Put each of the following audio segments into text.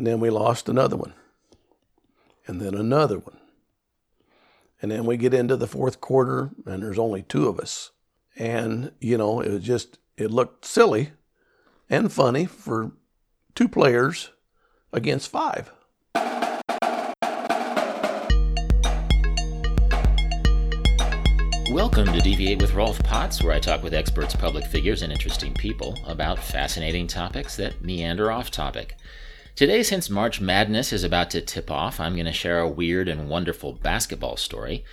And then we lost another one. And then another one. And then we get into the fourth quarter and there's only two of us. And, you know, it was just, it looked silly and funny for two players against five. Welcome to Deviate with Rolf Potts, where I talk with experts, public figures, and interesting people about fascinating topics that meander off topic. Today, since March Madness is about to tip off, I'm going to share a weird and wonderful basketball story.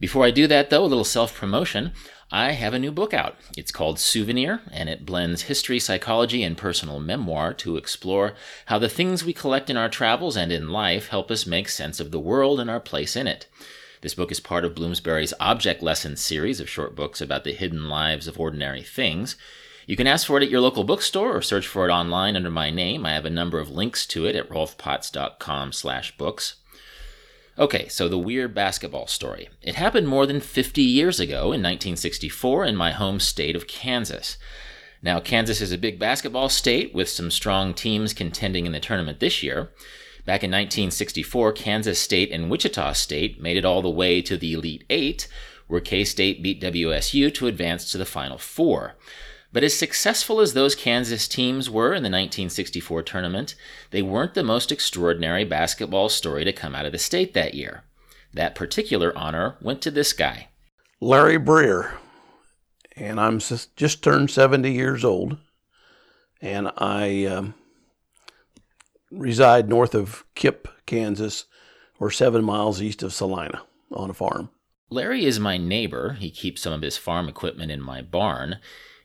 Before I do that, though, a little self promotion. I have a new book out. It's called Souvenir, and it blends history, psychology, and personal memoir to explore how the things we collect in our travels and in life help us make sense of the world and our place in it. This book is part of Bloomsbury's Object Lessons series of short books about the hidden lives of ordinary things. You can ask for it at your local bookstore or search for it online under my name. I have a number of links to it at rolfpotts.com slash books. Okay, so the weird basketball story. It happened more than 50 years ago in 1964 in my home state of Kansas. Now, Kansas is a big basketball state with some strong teams contending in the tournament this year. Back in 1964, Kansas State and Wichita State made it all the way to the Elite Eight, where K State beat WSU to advance to the Final Four. But as successful as those Kansas teams were in the 1964 tournament, they weren't the most extraordinary basketball story to come out of the state that year. That particular honor went to this guy Larry Breer. And I'm just turned 70 years old. And I um, reside north of Kipp, Kansas, or seven miles east of Salina on a farm. Larry is my neighbor. He keeps some of his farm equipment in my barn.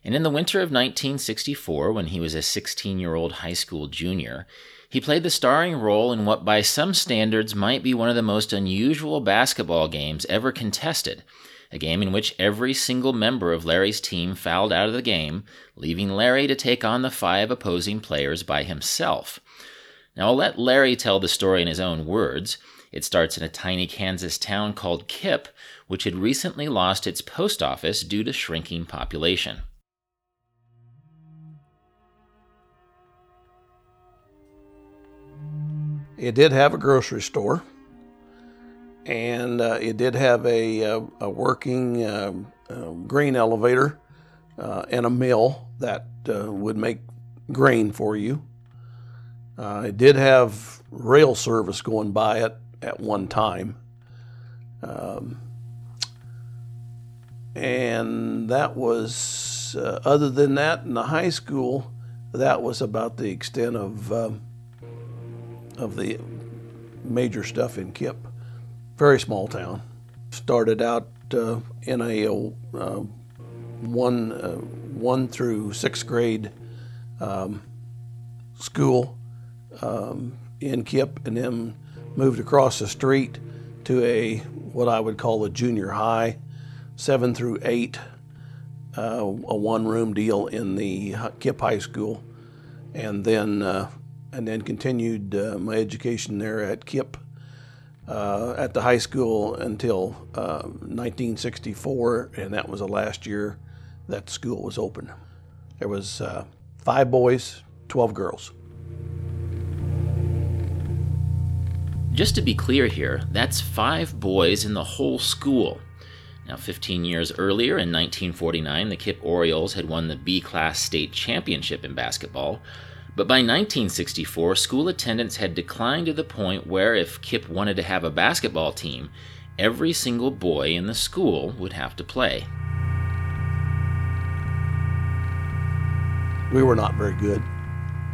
And in the winter of 1964, when he was a 16 year old high school junior, he played the starring role in what, by some standards, might be one of the most unusual basketball games ever contested. A game in which every single member of Larry's team fouled out of the game, leaving Larry to take on the five opposing players by himself. Now, I'll let Larry tell the story in his own words. It starts in a tiny Kansas town called Kipp, which had recently lost its post office due to shrinking population. It did have a grocery store, and uh, it did have a, a, uh, a working uh, uh, grain elevator uh, and a mill that uh, would make grain for you. It did have rail service going by it at one time. Um, and that was, other than that, in the high school, that was about the extent of um, of the major stuff in Kipp. Very small town. Started out uh, in a uh, one uh, one through sixth grade um, school um, in Kipp and then moved across the street to a what I would call a junior high, seven through eight, uh, a one room deal in the Kipp High School, and then uh, and then continued uh, my education there at Kipp. Uh, at the high school until 1964, uh, and that was the last year that school was open. There was uh, five boys, 12 girls. Just to be clear here, that's five boys in the whole school. Now, 15 years earlier, in 1949, the Kipp Orioles had won the B Class state championship in basketball. But by 1964, school attendance had declined to the point where if Kipp wanted to have a basketball team, every single boy in the school would have to play. We were not very good.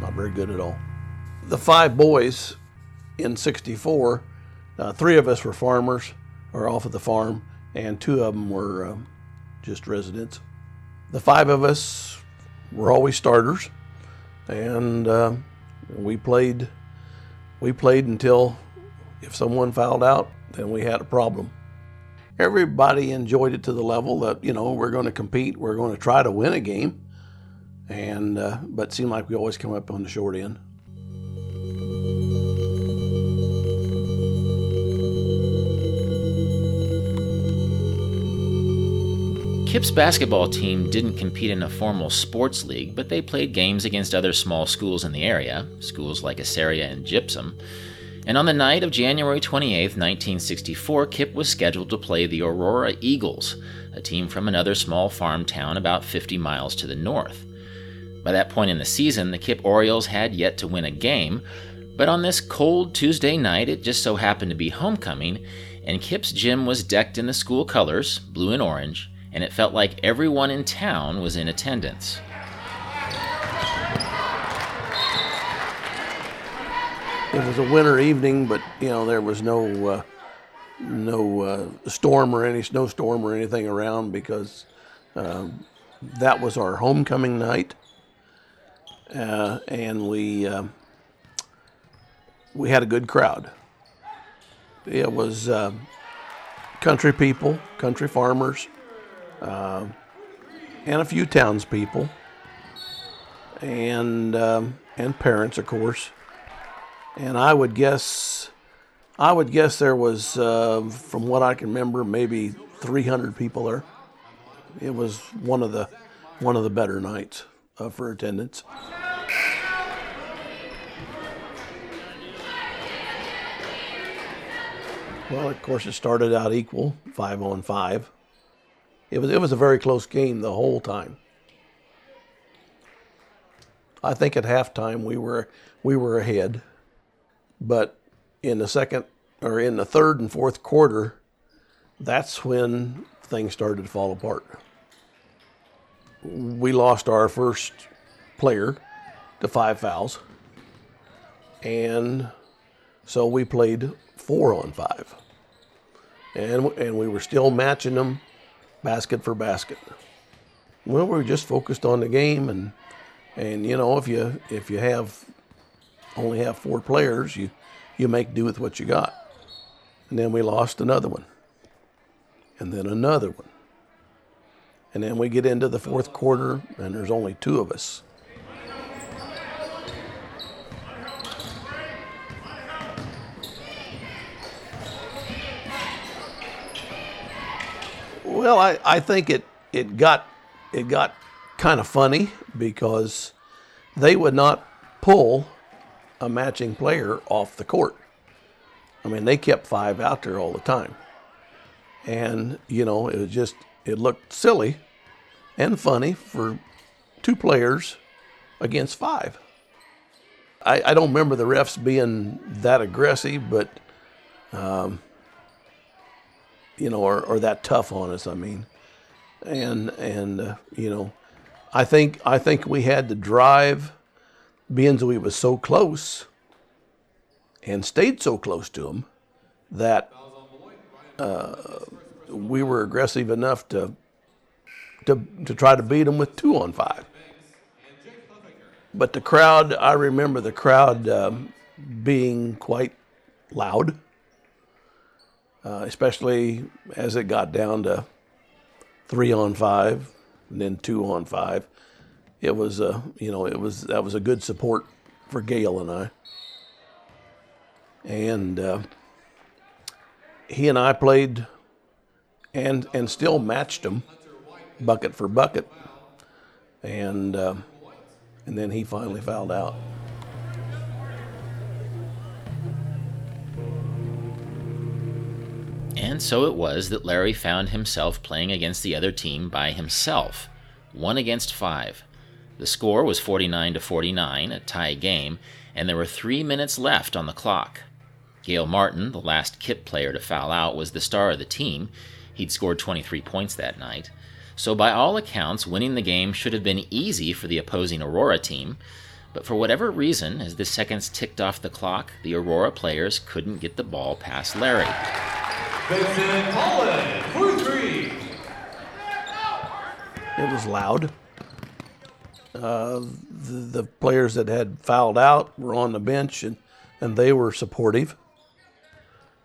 Not very good at all. The five boys in 64, uh, three of us were farmers or off of the farm, and two of them were um, just residents. The five of us were always starters, and uh, we played. We played until if someone fouled out, then we had a problem. Everybody enjoyed it to the level that you know we're going to compete, we're going to try to win a game, and uh, but seemed like we always come up on the short end. Kipp's basketball team didn't compete in a formal sports league, but they played games against other small schools in the area, schools like Assaria and Gypsum. And on the night of January 28, 1964, Kipp was scheduled to play the Aurora Eagles, a team from another small farm town about 50 miles to the north. By that point in the season, the Kipp Orioles had yet to win a game, but on this cold Tuesday night, it just so happened to be homecoming, and Kip's gym was decked in the school colors, blue and orange, and it felt like everyone in town was in attendance. It was a winter evening, but you know there was no uh, no uh, storm or any snowstorm or anything around because um, that was our homecoming night, uh, and we um, we had a good crowd. It was uh, country people, country farmers, uh, and a few townspeople, and um, and parents, of course. And I would guess, I would guess there was, uh, from what I can remember, maybe 300 people there. It was one of the one of the better nights uh, for attendance. Well, of course, it started out equal, five on five. It was it was a very close game the whole time. I think at halftime we were we were ahead, but in the second or in the third and fourth quarter, that's when things started to fall apart. We lost our first player to five fouls, and so we played four on five, and and we were still matching them basket for basket. Well, we were just focused on the game, and and you know if you if you have only have four players, you you make do with what you got. And then we lost another one, and then another one, and then we get into the fourth quarter, and there's only two of us. Well, I, I think it, it got it got kind of funny because they would not pull a matching player off the court. I mean, they kept five out there all the time. And, you know, it was just, it looked silly and funny for two players against five. I, I don't remember the refs being that aggressive, but, um, you know, or, or that tough on us, I mean. And, and uh, you know, I think, I think we had to drive being we was so close and stayed so close to them that uh, we were aggressive enough to, to to try to beat them with two on five. But the crowd, I remember the crowd um, being quite loud, uh, especially as it got down to three on five and then two on five it was a you know it was that was a good support for Gail and I. And uh, he and I played and and still matched him bucket for bucket. And uh, and then he finally fouled out. And so it was that Larry found himself playing against the other team by himself, one against five. The score was 49 to 49, a tie game, and there were three minutes left on the clock. Gail Martin, the last Kipp player to foul out, was the star of the team. He'd scored 23 points that night. So, by all accounts, winning the game should have been easy for the opposing Aurora team. But for whatever reason, as the seconds ticked off the clock, the Aurora players couldn't get the ball past Larry. Holland, for three. It was loud. Uh, the, the, players that had fouled out were on the bench and, and they were supportive.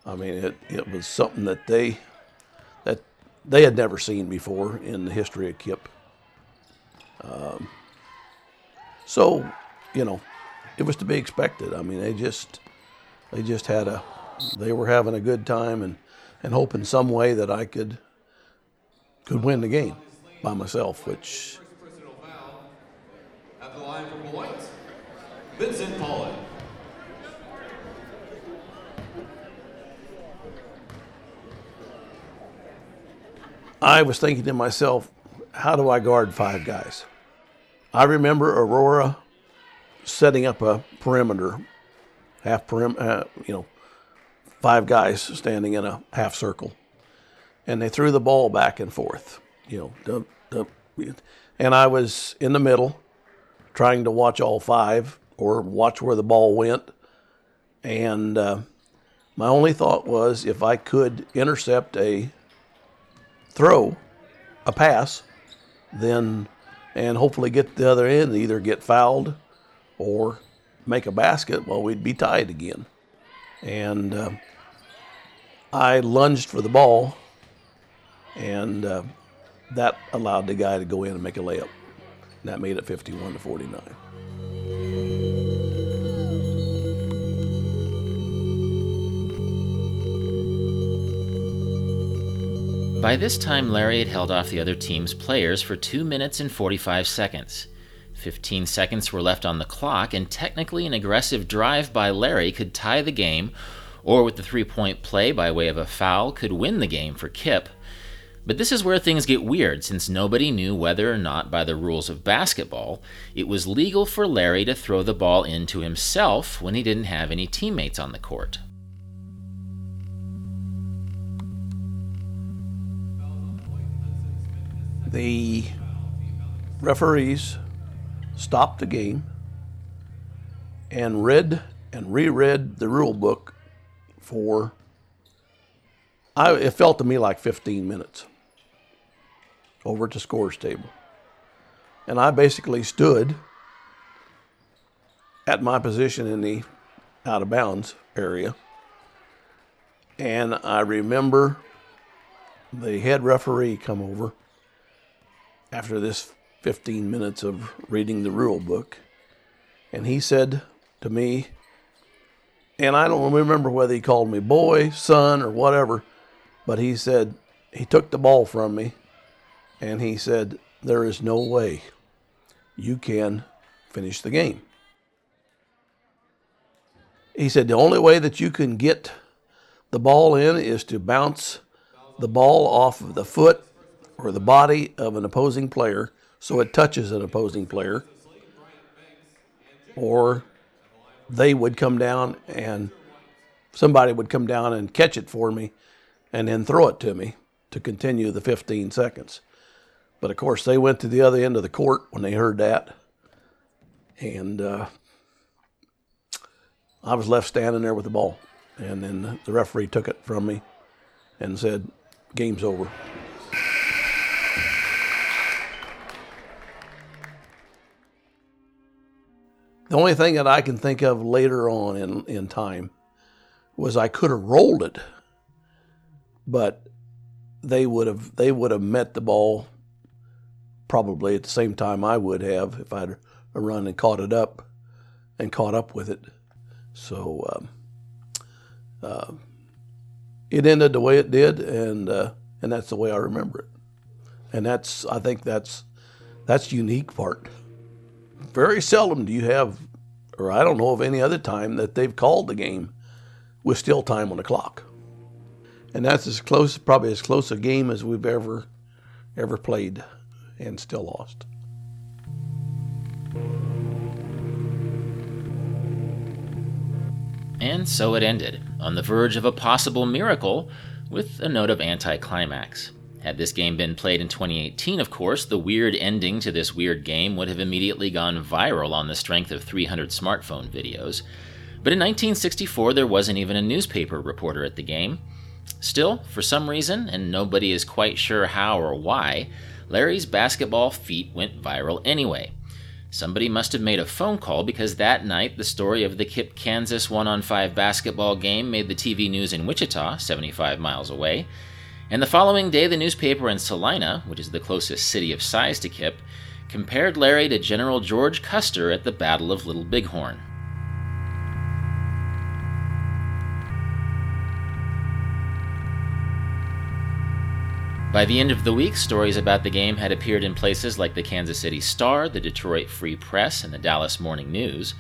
I mean, it, it was something that they that they had never seen before in the history of Kipp. Um, so, you know, it was to be expected. I mean, they just they just had a they were having a good time and and hope in some way that I could could win the game. by myself, which Vincent Paulin. I was thinking to myself, how do I guard five guys? I remember Aurora setting up a perimeter, half perim, uh, you know, five guys standing in a half circle, and they threw the ball back and forth, you know, dump, dump, and I was in the middle, trying to watch all five or watch where the ball went, and uh, my only thought was if I could intercept a throw, a pass, then and hopefully get the other end, either get fouled or make a basket, well, we'd be tied again. And uh, I lunged for the ball, and uh, that allowed the guy to go in and make a layup. And that made it 51 to 49. By this time, Larry had held off the other team's players for 2 minutes and 45 seconds. 15 seconds were left on the clock, and technically, an aggressive drive by Larry could tie the game, or with the three point play by way of a foul, could win the game for Kipp. But this is where things get weird, since nobody knew whether or not, by the rules of basketball, it was legal for Larry to throw the ball into himself when he didn't have any teammates on the court. The referees stopped the game and read and reread the rule book for I, it felt to me like 15 minutes over at the scores table. And I basically stood at my position in the out of bounds area. And I remember the head referee come over after this 15 minutes of reading the rule book. And he said to me, and I don't remember whether he called me boy, son, or whatever, but he said, he took the ball from me and he said, There is no way you can finish the game. He said, The only way that you can get the ball in is to bounce the ball off of the foot or the body of an opposing player so it touches an opposing player, or they would come down and somebody would come down and catch it for me and then throw it to me to continue the 15 seconds. But of course, they went to the other end of the court when they heard that. And uh, I was left standing there with the ball. And then the referee took it from me and said, Game's over. The only thing that I can think of later on in, in time was I could have rolled it, but they would have they would have met the ball probably at the same time I would have if I'd run and caught it up and caught up with it. So um, uh, it ended the way it did, and uh, and that's the way I remember it. And that's I think that's that's unique part. Very seldom do you have, or I don't know of any other time that they've called the game with still time on the clock. And that's as close, probably as close a game as we've ever, ever played, and still lost. And so it ended, on the verge of a possible miracle, with a note of anticlimax. Had this game been played in 2018, of course, the weird ending to this weird game would have immediately gone viral on the strength of 300 smartphone videos. But in 1964, there wasn't even a newspaper reporter at the game. Still, for some reason, and nobody is quite sure how or why, Larry's basketball feat went viral anyway. Somebody must have made a phone call because that night the story of the Kipp Kansas 1 on 5 basketball game made the TV news in Wichita, 75 miles away. And the following day, the newspaper in Salina, which is the closest city of size to Kipp, compared Larry to General George Custer at the Battle of Little Bighorn. By the end of the week, stories about the game had appeared in places like the Kansas City Star, the Detroit Free Press, and the Dallas Morning News.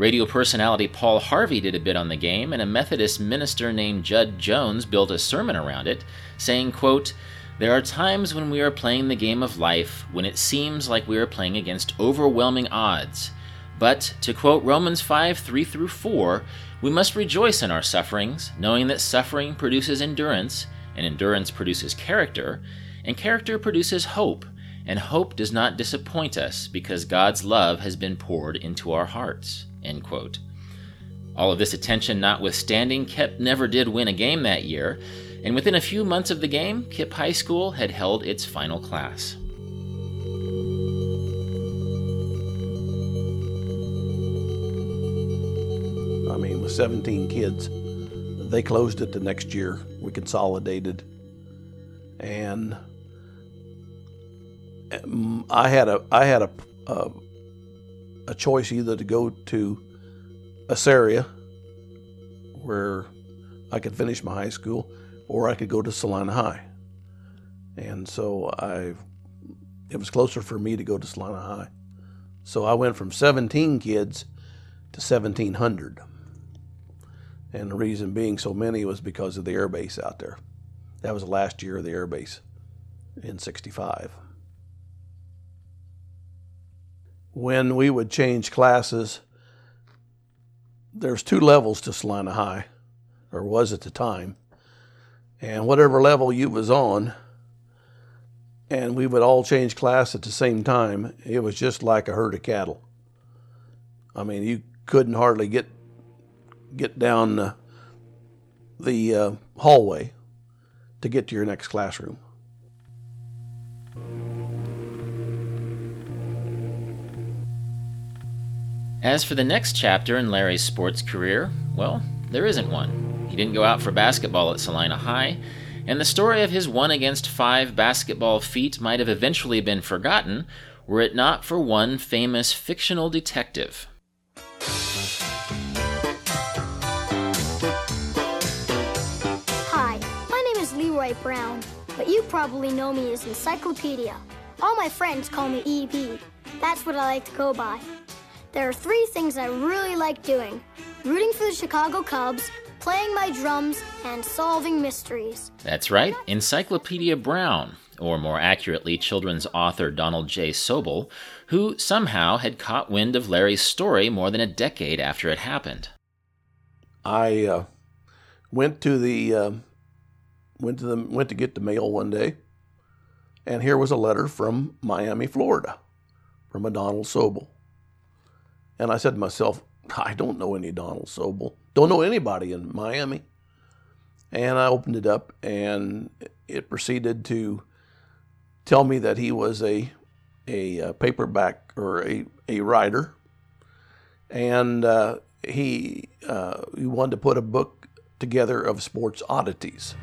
Radio personality Paul Harvey did a bit on the game, and a Methodist minister named Judd Jones built a sermon around it, saying, quote, There are times when we are playing the game of life when it seems like we are playing against overwhelming odds. But, to quote Romans 5 3 through 4, we must rejoice in our sufferings, knowing that suffering produces endurance, and endurance produces character, and character produces hope, and hope does not disappoint us because God's love has been poured into our hearts. End quote. All of this attention notwithstanding, KIPP never did win a game that year, and within a few months of the game, KIPP High School had held its final class. I mean, with 17 kids, they closed it the next year. We consolidated, and um, I had a I had a, a a choice either to go to Assaria, where I could finish my high school, or I could go to Salina High. And so I, it was closer for me to go to Salina High. So I went from 17 kids to 1,700. And the reason being so many was because of the air base out there. That was the last year of the air base in 65 when we would change classes, there's two levels to Salina High, or was at the time. And whatever level you was on, and we would all change class at the same time, it was just like a herd of cattle. I mean, you couldn't hardly get get down the, the uh, hallway to get to your next classroom. As for the next chapter in Larry's sports career, well, there isn't one. He didn't go out for basketball at Salina High, and the story of his one against five basketball feat might have eventually been forgotten were it not for one famous fictional detective. Hi, my name is Leroy Brown, but you probably know me as Encyclopedia. All my friends call me EP. That's what I like to go by. There are three things I really like doing rooting for the Chicago Cubs, playing my drums, and solving mysteries. That's right, Encyclopedia Brown, or more accurately, children's author Donald J. Sobol, who somehow had caught wind of Larry's story more than a decade after it happened. I uh, went to the uh, went to the went to get the mail one day, and here was a letter from Miami, Florida, from a Donald Sobol. And I said to myself, I don't know any Donald Sobol. Don't know anybody in Miami. And I opened it up, and it proceeded to tell me that he was a a, uh, paperback or a, a writer, and uh, he uh, he wanted to put a book together of sports oddities.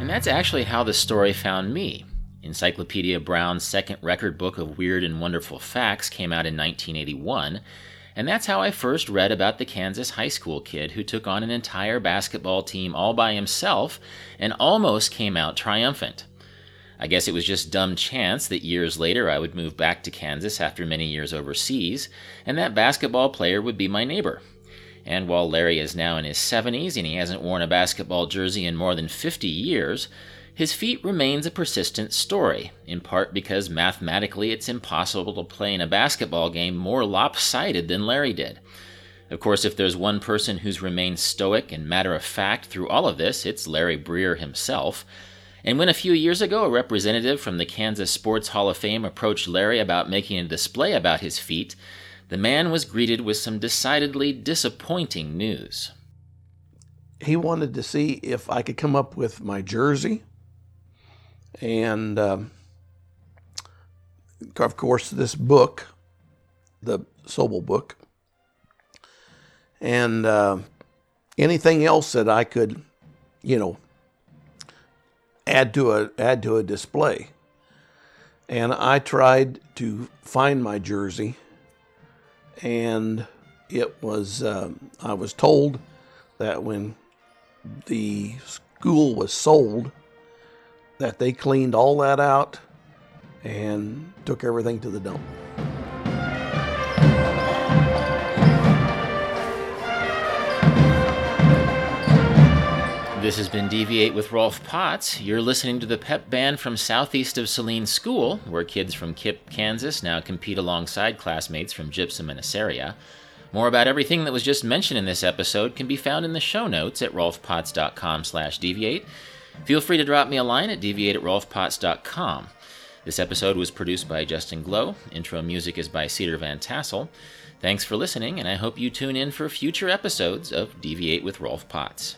And that's actually how the story found me. Encyclopedia Brown's second record book of weird and wonderful facts came out in 1981, and that's how I first read about the Kansas high school kid who took on an entire basketball team all by himself and almost came out triumphant. I guess it was just dumb chance that years later I would move back to Kansas after many years overseas, and that basketball player would be my neighbor. And while Larry is now in his 70s and he hasn't worn a basketball jersey in more than 50 years, his feat remains a persistent story, in part because mathematically it's impossible to play in a basketball game more lopsided than Larry did. Of course, if there's one person who's remained stoic and matter of fact through all of this, it's Larry Breer himself. And when a few years ago a representative from the Kansas Sports Hall of Fame approached Larry about making a display about his feat, the man was greeted with some decidedly disappointing news. He wanted to see if I could come up with my jersey and um, of course, this book, the Sobol book, and uh, anything else that I could, you know, add to a add to a display. And I tried to find my jersey, and it was uh, I was told that when the school was sold, that they cleaned all that out and took everything to the dump. This has been Deviate with Rolf Potts. You're listening to the pep band from southeast of Saline School, where kids from Kipp, Kansas now compete alongside classmates from Gypsum and Assaria. More about everything that was just mentioned in this episode can be found in the show notes at rolfpotts.com slash deviate. Feel free to drop me a line at deviate at rolfpotts.com. This episode was produced by Justin Glow. Intro music is by Cedar Van Tassel. Thanks for listening, and I hope you tune in for future episodes of Deviate with Rolf Potts.